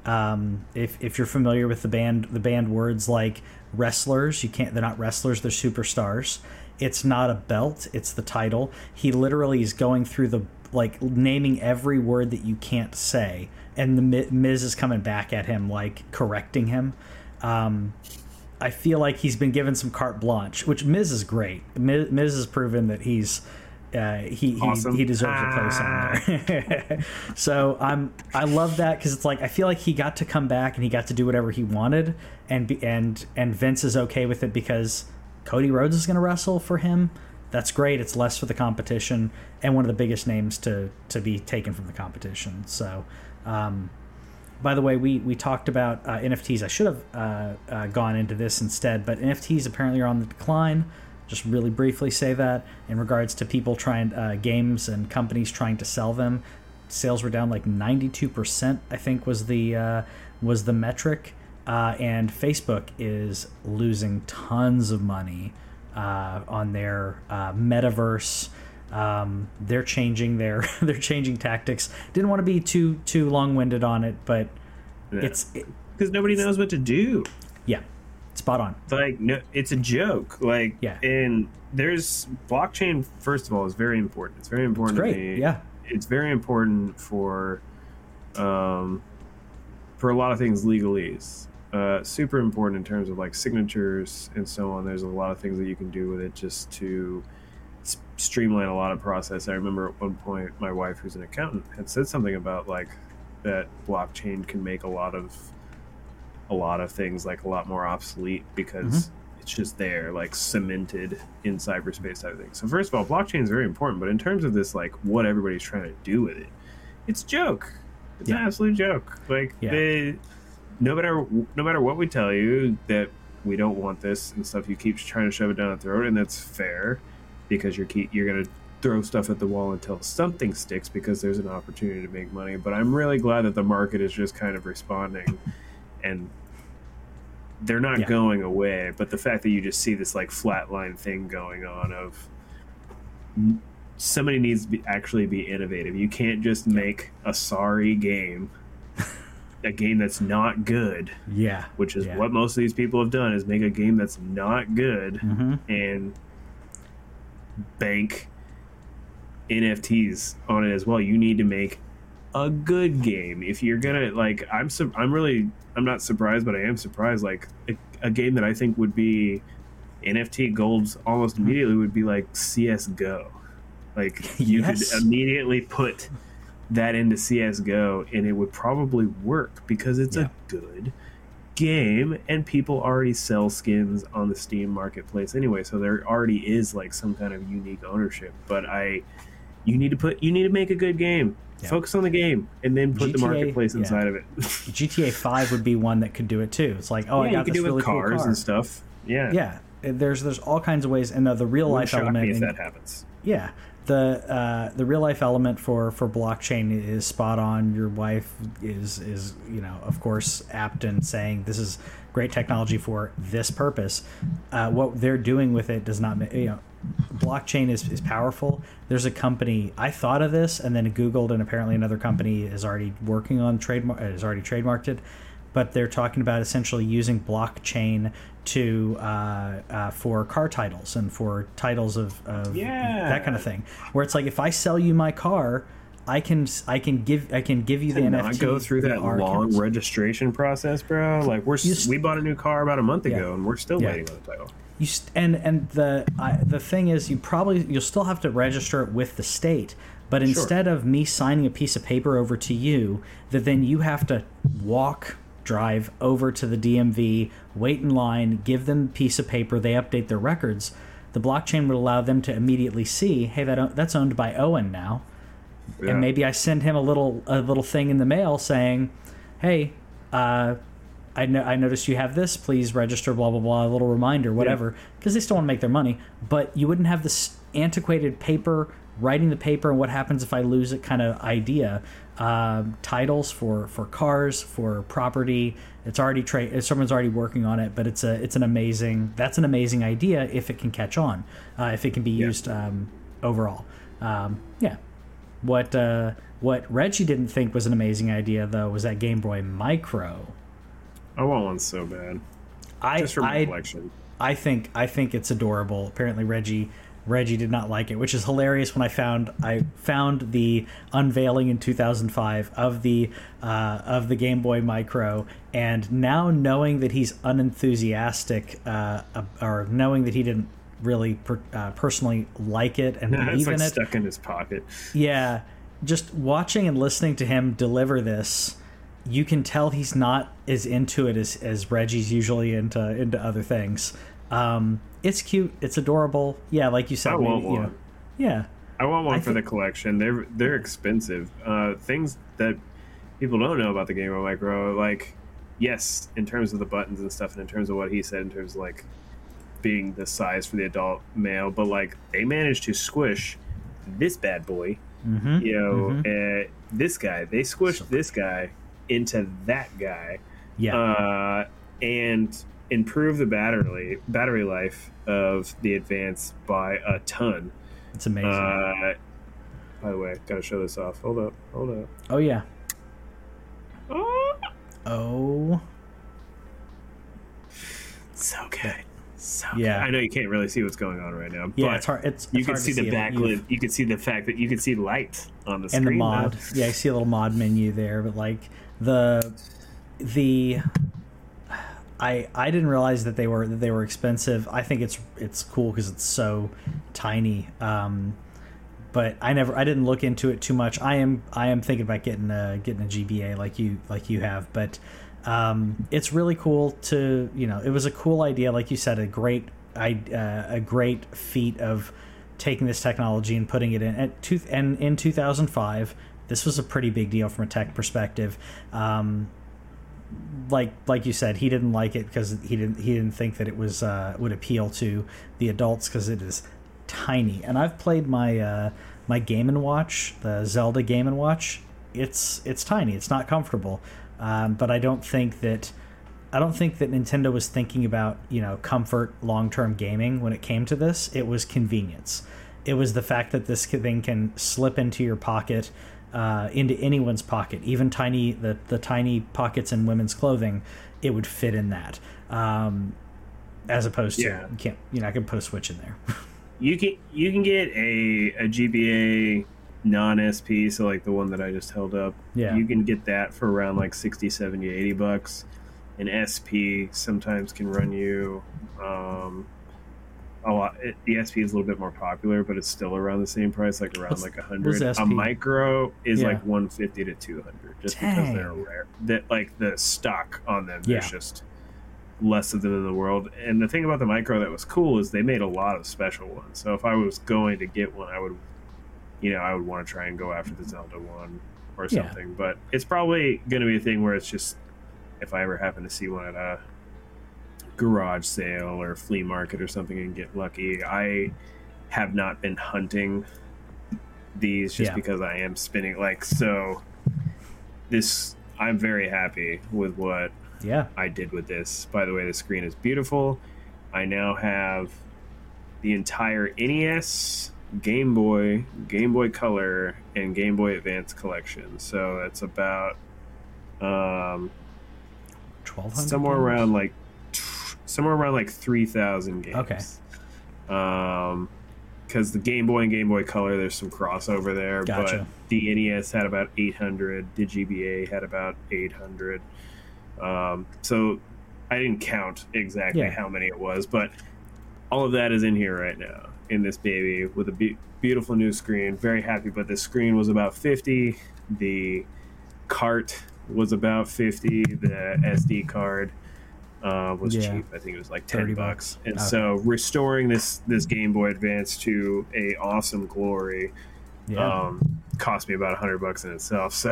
Um, if if you're familiar with the banned, the banned words like wrestlers, you can't. They're not wrestlers. They're superstars. It's not a belt. It's the title. He literally is going through the like naming every word that you can't say, and the Mi- Miz is coming back at him like correcting him. Um, I feel like he's been given some carte blanche, which Miz is great. Miz, Miz has proven that he's uh, he, Awesome. he he deserves a place on there. *laughs* so I'm I love that because it's like I feel like he got to come back and he got to do whatever he wanted, and be, and and Vince is okay with it because Cody Rhodes is going to wrestle for him. That's great. It's less for the competition and one of the biggest names to to be taken from the competition. So. Um, by the way, we we talked about uh, NFTs. I should have uh, uh, gone into this instead, but NFTs apparently are on the decline. Just really briefly say that in regards to people trying uh, games and companies trying to sell them, sales were down like ninety two percent. I think was the uh, was the metric, uh, and Facebook is losing tons of money on their metaverse um, they're changing their *laughs* they're changing tactics. Didn't want to be too too long winded on it, but yeah. it's because it, nobody knows what to do. Yeah, spot on. Like no, it's a joke. Like yeah, and there's blockchain. First of all, is very important. It's very important it's to great. me. Yeah, it's very important for um for a lot of things legalese. Uh, super important in terms of like signatures and so on. There's a lot of things that you can do with it just to streamline a lot of process. I remember at one point my wife, who's an accountant, had said something about like that blockchain can make a lot of a lot of things like a lot more obsolete because mm-hmm. it's just there, like cemented in cyberspace type of thing. So first of all, blockchain is very important, but in terms of this, like what everybody's trying to do with it, it's a joke. It's yeah. an absolute joke. Like yeah. they, no matter no matter what we tell you that we don't want this and stuff, you keep trying to shove it down our throat, and that's fair because you're keep, you're gonna throw stuff at the wall until something sticks because there's an opportunity to make money. But I'm really glad that the market is just kind of responding and they're not yeah. going away. But the fact that you just see this like flatline thing going on of somebody needs to be, actually be innovative. You can't just make a sorry game. a game that's not good. Yeah. Which is yeah. what most of these people have done is make a game that's not good mm-hmm. and bank NFTs on it as well. You need to make a good game if you're gonna like. I'm su- I'm really I'm not surprised, but I am surprised. Like a, a game that I think would be NFT golds almost immediately would be like CS:GO. Like *laughs* you yes. could immediately put that into CS:GO and it would probably work because it's yeah. a good game and people already sell skins on the steam marketplace anyway so there already is like some kind of unique ownership but i you need to put you need to make a good game. Yeah. focus on the game and then put GTA, the marketplace inside yeah. of it. *laughs* Gta 5 would be one that could do it too. It's like oh yeah, i got you this really cars cool car. and stuff. Yeah. Yeah. There's there's all kinds of ways and the, the real life element that happens. Yeah the uh, the real life element for for blockchain is spot on. Your wife is is you know of course apt in saying this is great technology for this purpose. Uh, what they're doing with it does not you know blockchain is, is powerful. There's a company I thought of this and then Googled and apparently another company is already working on trademark has already trademarked it but they're talking about essentially using blockchain to uh, uh, for car titles and for titles of, of yeah. that kind of thing. Where it's like if I sell you my car, I can I can give I can give you the NFT. go through that long registration process, bro. Like we're st- we bought a new car about a month ago yeah. and we're still yeah. waiting on the title. You st- and and the I, the thing is, you probably you'll still have to register it with the state. But instead sure. of me signing a piece of paper over to you, that then you have to walk drive over to the DMV, wait in line, give them a piece of paper, they update their records. The blockchain would allow them to immediately see, hey, that that's owned by Owen now, yeah. and maybe I send him a little a little thing in the mail saying, hey, uh, I know I noticed you have this. Please register. Blah blah blah. A little reminder, whatever, because yeah. they still want to make their money. But you wouldn't have this antiquated paper writing the paper and what happens if I lose it kind of idea uh, titles for for cars for property. It's already tra- someone's already working on it, but it's a it's an amazing that's an amazing idea if it can catch on, uh, if it can be yeah. used um, overall. Um, yeah. What uh, what Reggie didn't think was an amazing idea though was that Game Boy Micro. I want one so bad. I just for my collection. I think I think it's adorable. Apparently Reggie Reggie did not like it, which is hilarious. When I found I found the unveiling in 2005 of the uh, of the Game Boy Micro, and now knowing that he's unenthusiastic, uh, or knowing that he didn't really per, uh, personally like it and *laughs* nah, believe like in it, stuck in his pocket. Yeah, just watching and listening to him deliver this, you can tell he's not as into it as, as Reggie's usually into into other things. Um, it's cute. It's adorable. Yeah, like you said. I want one. You know, yeah. I want one I for think... the collection. They're they're expensive. Uh, things that people don't know about the Game Boy Micro. Like, yes, in terms of the buttons and stuff, and in terms of what he said, in terms of like being the size for the adult male, but like they managed to squish this bad boy. Mm-hmm. You know, uh, this guy. They squished this guy into that guy, Yeah. uh, and improve the battery battery life of the Advance by a ton. it's amazing. Uh, by the way, gotta show this off. Hold up, hold up. oh yeah. Oh, Oh. so good, so Yeah. good. I know you can't really see what's going on right now, Yeah, but it's hard. It's, you it's can hard see the backlit. You've- can see the fact that you can see light on the and the screen. now. mod. Yeah, I see a little mod menu there, but like the the I I didn't realize that they were that they were expensive. I think it's it's cool because it's so tiny. Um, but I never I didn't look into it too much. I am I am thinking about getting a getting a GBA like you like you have, but um, it's really cool to you know it was a cool idea like you said a great I uh, a great feat of taking this technology and putting it in at two and in 2005 this was a pretty big deal from a tech perspective um, like like you said he didn't like it because he didn't he didn't think that it was uh, would appeal to the adults because it is tiny and I've played my uh, my Game and Watch the Zelda Game and Watch it's it's tiny it's not comfortable um, but I don't think that I don't think that Nintendo was thinking about you know comfort long term gaming when it came to this. It was convenience. It was the fact that this thing can slip into your pocket, uh, into anyone's pocket, even tiny the the tiny pockets in women's clothing. It would fit in that, um, as opposed to Yeah. you can't you know I can put a switch in there. *laughs* You can you can get a a GBA non SP, so like the one that I just held up. Yeah. You can get that for around like 60, 70, 80 bucks. An SP sometimes can run you um a lot. It, the SP is a little bit more popular, but it's still around the same price, like around What's- like a hundred. A micro is Yeah. like one fifty to two hundred, just because they're rare. That like the stock on them, Yeah. there's just less of them in the world. And the thing about the micro that was cool is they made a lot of special ones. So if I was going to get one, I would, you know, I would want to try and go after the Zelda one or Yeah. something. But it's probably going to be a thing where it's just if I ever happen to see one at a garage sale or flea market or something and get lucky. I have not been hunting these just Yeah. because I am spinning like so. This I'm very happy with what yeah, I did with this. By the way, the screen is beautiful. I now have the entire NES, Game Boy, Game Boy Color, and Game Boy Advance collection. So that's about um, twelve somewhere around like somewhere around like three thousand games. Okay. Um, because the Game Boy and Game Boy Color, there's some crossover there, Gotcha. but the NES had about 800. The GBA had about 800. Um, so I didn't count exactly Yeah. how many it was, but all of that is in here right now in this baby with a be- beautiful new screen. Very happy, but the screen was about 50. The cart was about 50. The SD card uh, was Yeah. cheap. I think it was like 10 30 bucks. bucks. And Okay. so restoring this this Game Boy Advance to a awesome glory Yeah, um, cost me about hundred bucks in itself. *laughs* So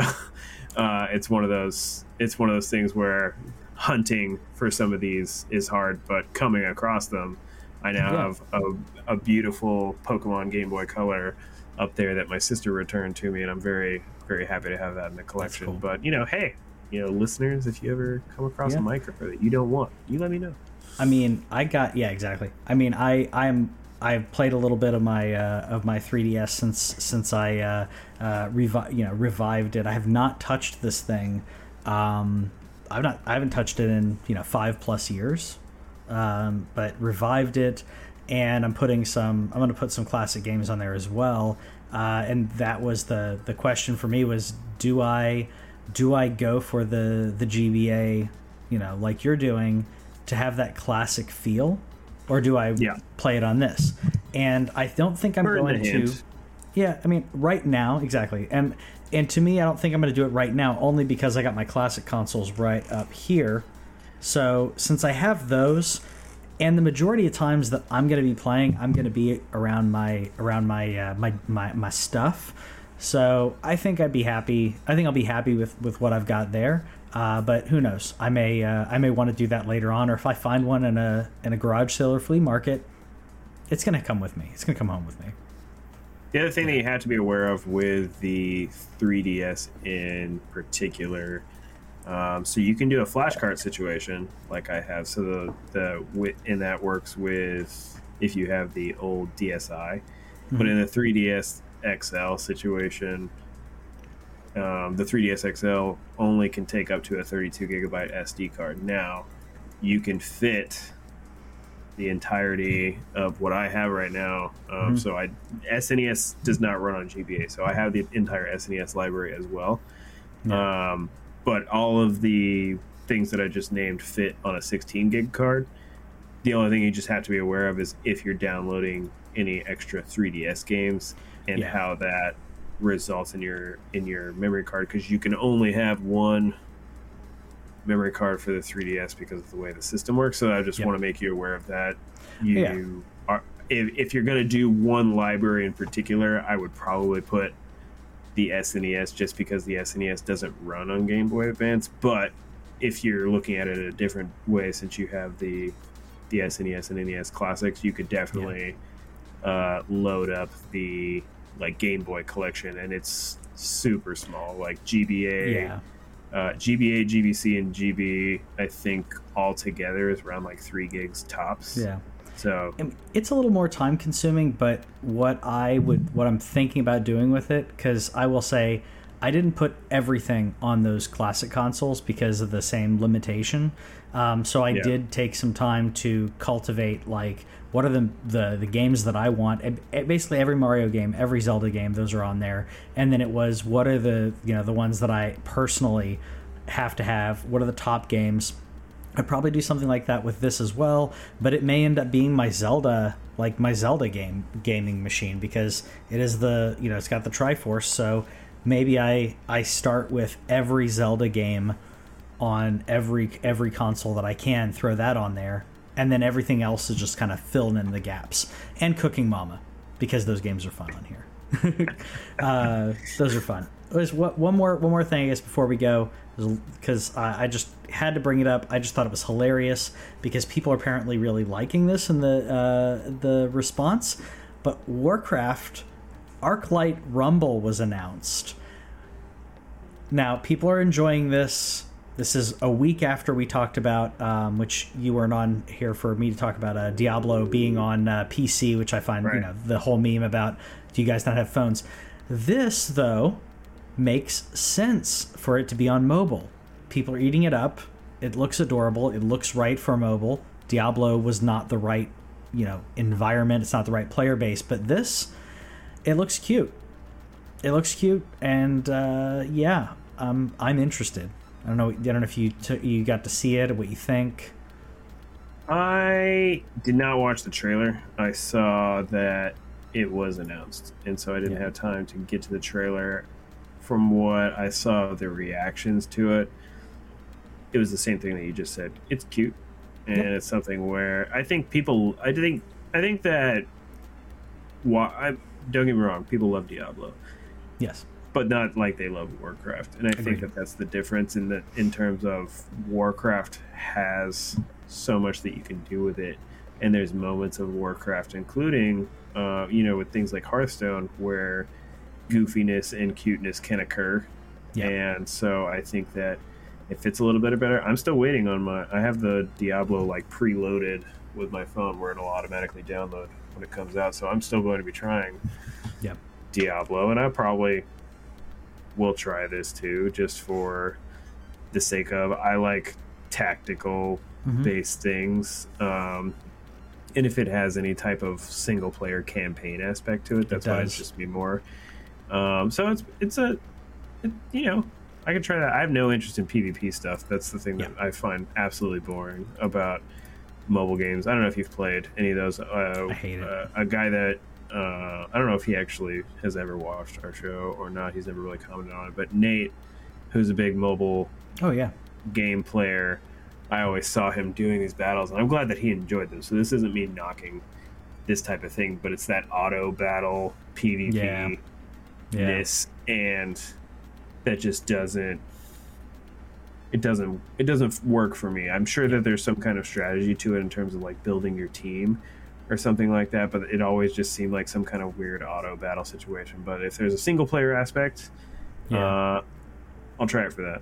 uh, it's one of those it's one of those things where hunting for some of these is hard, but coming across them, I now Yeah. have a, a beautiful Pokemon Game Boy Color up there that my sister returned to me, and I'm very very happy to have that in the collection. cool. But you know, hey, you know, listeners, if you ever come across Yeah. a micro that you don't want, you let me know. I mean, I got yeah, exactly. I mean, I I'm I've played a little bit of my uh, of my 3ds since since I uh, uh, revi- you know revived it. I have not touched this thing. Um, I've not I haven't touched it in you know five plus years, um, but revived it, and I'm putting some. I'm going to put some classic games on there as well. Uh, and that was the the question for me was do I do I go for the the GBA, you know, like you're doing, to have that classic feel, or do I Yeah. play it on this? And I don't think I'm going to. Yeah, I mean, right now, exactly. And and to me, I don't think I'm going to do it right now, only because I got my classic consoles right up here. So since I have those, and the majority of times that I'm going to be playing, I'm going to be around my around my uh, my, my my stuff. So I think I'd be happy. I think I'll be happy with with what I've got there. Uh, but who knows? I may uh, I may want to do that later on, or if I find one in a in a garage sale or flea market, it's gonna come with me. It's gonna come home with me. The other thing that you have to be aware of with the 3DS in particular, um, so you can do a flashcard situation like I have. So the the and that works with if you have the old DSi, but in the 3DS XL situation, um, the 3DS XL only can take up to a 32 gigabyte SD card. Now, you can fit the entirety of what I have right now. Um, So I SNES does not run on GBA, so I have the entire SNES library as well. Um, but all of the things that I just named fit on a 16 gig card. The only thing you just have to be aware of is if you're downloading any extra 3DS games and Yeah. how that results in your in your memory card because you can only have one memory card for the 3DS because of the way the system works. So I just Yep. want to make you aware of that. You Yeah. are if, if you're going to do one library in particular, I would probably put the SNES just because the SNES doesn't run on Game Boy Advance. But if you're looking at it a different way, since you have the the SNES and NES classics, you could definitely uh, load up the like Game Boy collection, and it's super small, like GBA, Yeah. uh, GBA, GBC, and GB. I think all together is around like three gigs tops. Yeah. So it's a little more time consuming but what i would what i'm thinking about doing with it because i will say i didn't put everything on those classic consoles because of the same limitation um, so i Yeah. did take some time to cultivate like what are the the, the games that i want basically every mario game every zelda game those are on there and then it was what are the you know the ones that i personally have to have what are the top games I'd probably do something like that with this as well, but it may end up being my Zelda, like my Zelda game gaming machine because it is the you know it's got the Triforce. So maybe I I start with every Zelda game on every every console that I can, throw that on there, and then everything else is just kind of filling in the gaps and Cooking Mama because those games are fun on here. *laughs* uh, those are fun. There's one more one more thing I guess before we go because I, I just had to bring it up. I just thought it was hilarious because people are apparently really liking this and the uh, the response. But Warcraft Arclight Rumble was announced. Now people are enjoying this. This is a week after we talked about, um, which you weren't on here for me to talk about uh, Diablo being on uh, PC, which I find you know the whole meme about do you guys not have phones? This though makes sense for it to be on mobile. People are eating it up. It looks adorable. It looks right for mobile. Diablo was not the right, you know, environment. It's not the right player base, but this, it looks cute. It looks cute, and uh, yeah, um, I'm interested. I don't know. I don't know if you took you got to see it or what you think. I did not watch the trailer. I saw that it was announced, and so I didn't Yeah. have time to get to the trailer. From what I saw, the reactions to it, it was the same thing that you just said. It's cute, and Yep. it's something where I think people. I think. I think that. Why? I, don't get me wrong. People love Diablo Yes. But not like they love Warcraft. And I think that that's the difference in that in terms of Warcraft has so much that you can do with it, and there's moments of Warcraft, including uh, you know with things like Hearthstone, where goofiness and cuteness can occur. Yeah. And so I think that it fits a little bit better. I'm still waiting on my. I have the Diablo like preloaded with my phone, where it'll automatically download when it comes out. So I'm still going to be trying Yep. Diablo, and I probably will try this too, just for the sake of I like tactical Mhm. based things. Um, and if it has any type of single player campaign aspect to it, that's why does. it's just me more. Um, so it's it's a it, you know I can try that. I have no interest in PvP stuff. That's the thing that I find absolutely boring about mobile games. I don't know if you've played any of those. Uh, I hate it. Uh, a guy that uh, I don't know if he actually has ever watched our show or not. He's never really commented on it. But Nate, who's a big mobile Oh yeah. game player, I always saw him doing these battles, and I'm glad that he enjoyed them. So this isn't me knocking this type of thing, but it's that auto battle PvP Yeah. and that just doesn't it doesn't it doesn't work for me. I'm sure that there's some kind of strategy to it in terms of like building your team or something like that, but it always just seemed like some kind of weird auto battle situation. But if there's a single player aspect, Yeah. uh, I'll try it for that.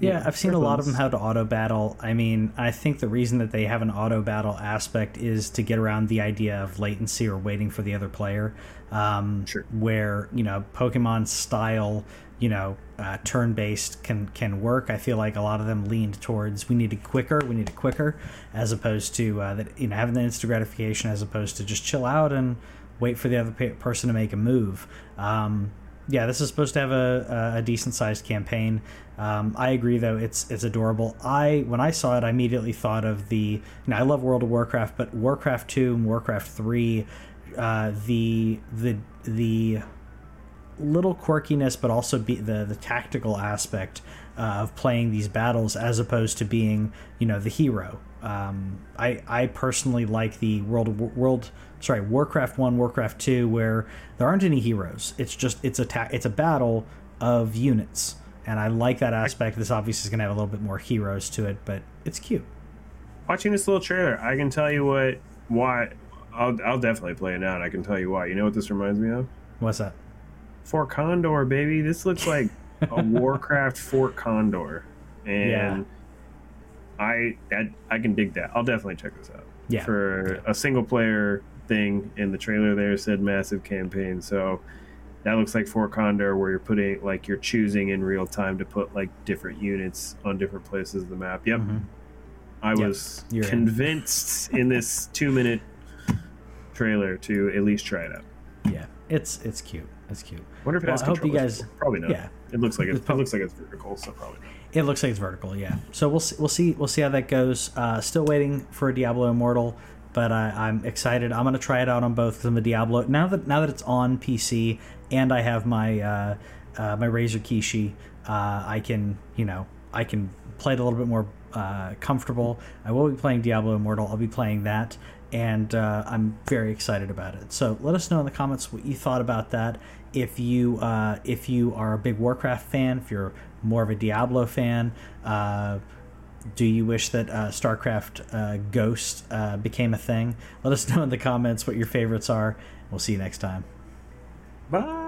Yeah, I've seen a lot of them Weapons. how to auto battle. I mean, I think the reason that they have an auto battle aspect is to get around the idea of latency or waiting for the other player. Um, Sure. Where you know Pokemon style, you know, uh, turn based can can work. I feel like a lot of them leaned towards we need it quicker, we need it quicker, as opposed to uh, that you know having the instant gratification, as opposed to just chill out and wait for the other pe- person to make a move. Um, yeah, this is supposed to have a, a decent sized campaign. Um, I agree, though it's it's adorable. I when I saw it, I immediately thought of the. You know, I love World of Warcraft, but Warcraft two and Warcraft three, uh, the the the little quirkiness, but also be the the tactical aspect uh, of playing these battles as opposed to being you know the hero. Um, I I personally like the World World sorry Warcraft one Warcraft two where there aren't any heroes. It's just it's a ta- it's a battle of units, and I like that aspect. This obviously is going to have a little bit more heroes to it, but it's cute. Watching this little trailer, I can tell you what why I'll I'll definitely play it out. I can tell you why. You know what this reminds me of? What's that? Fort Condor, baby. This looks like a *laughs* Warcraft Fort Condor, and Yeah. I, I I can dig that. I'll definitely check this out. Yeah. For a single player thing in the trailer, there said massive campaign, so that looks like Fort Condor, where you're putting like you're choosing in real time to put like different units on different places of the map. Yep, Mhm. I Yep, was you're in. convinced in this *laughs* two minute trailer to at least try it out. Yeah, it's it's cute. It's cute. Wonder if it Well, has I hope you guys- probably not. yeah. it looks like it's, it looks like it's vertical, so probably not. It looks like it's vertical, yeah. So we'll see, we'll see we'll see how that goes. Uh, still waiting for Diablo Immortal, but I, I'm excited. I'm gonna try it out on both. I'm a Diablo now that now that it's on PC and I have my uh, uh, my Razer Kishi, uh, I can you know I can play it a little bit more uh, comfortable. I will be playing Diablo Immortal. I'll be playing that, and uh, I'm very excited about it. So let us know in the comments what you thought about that. If you uh, if you are a big Warcraft fan, if you're more of a Diablo fan, uh, do you wish that uh, StarCraft uh, Ghost uh, became a thing? Let us *laughs* know in the comments what your favorites are. We'll see you next time. Bye.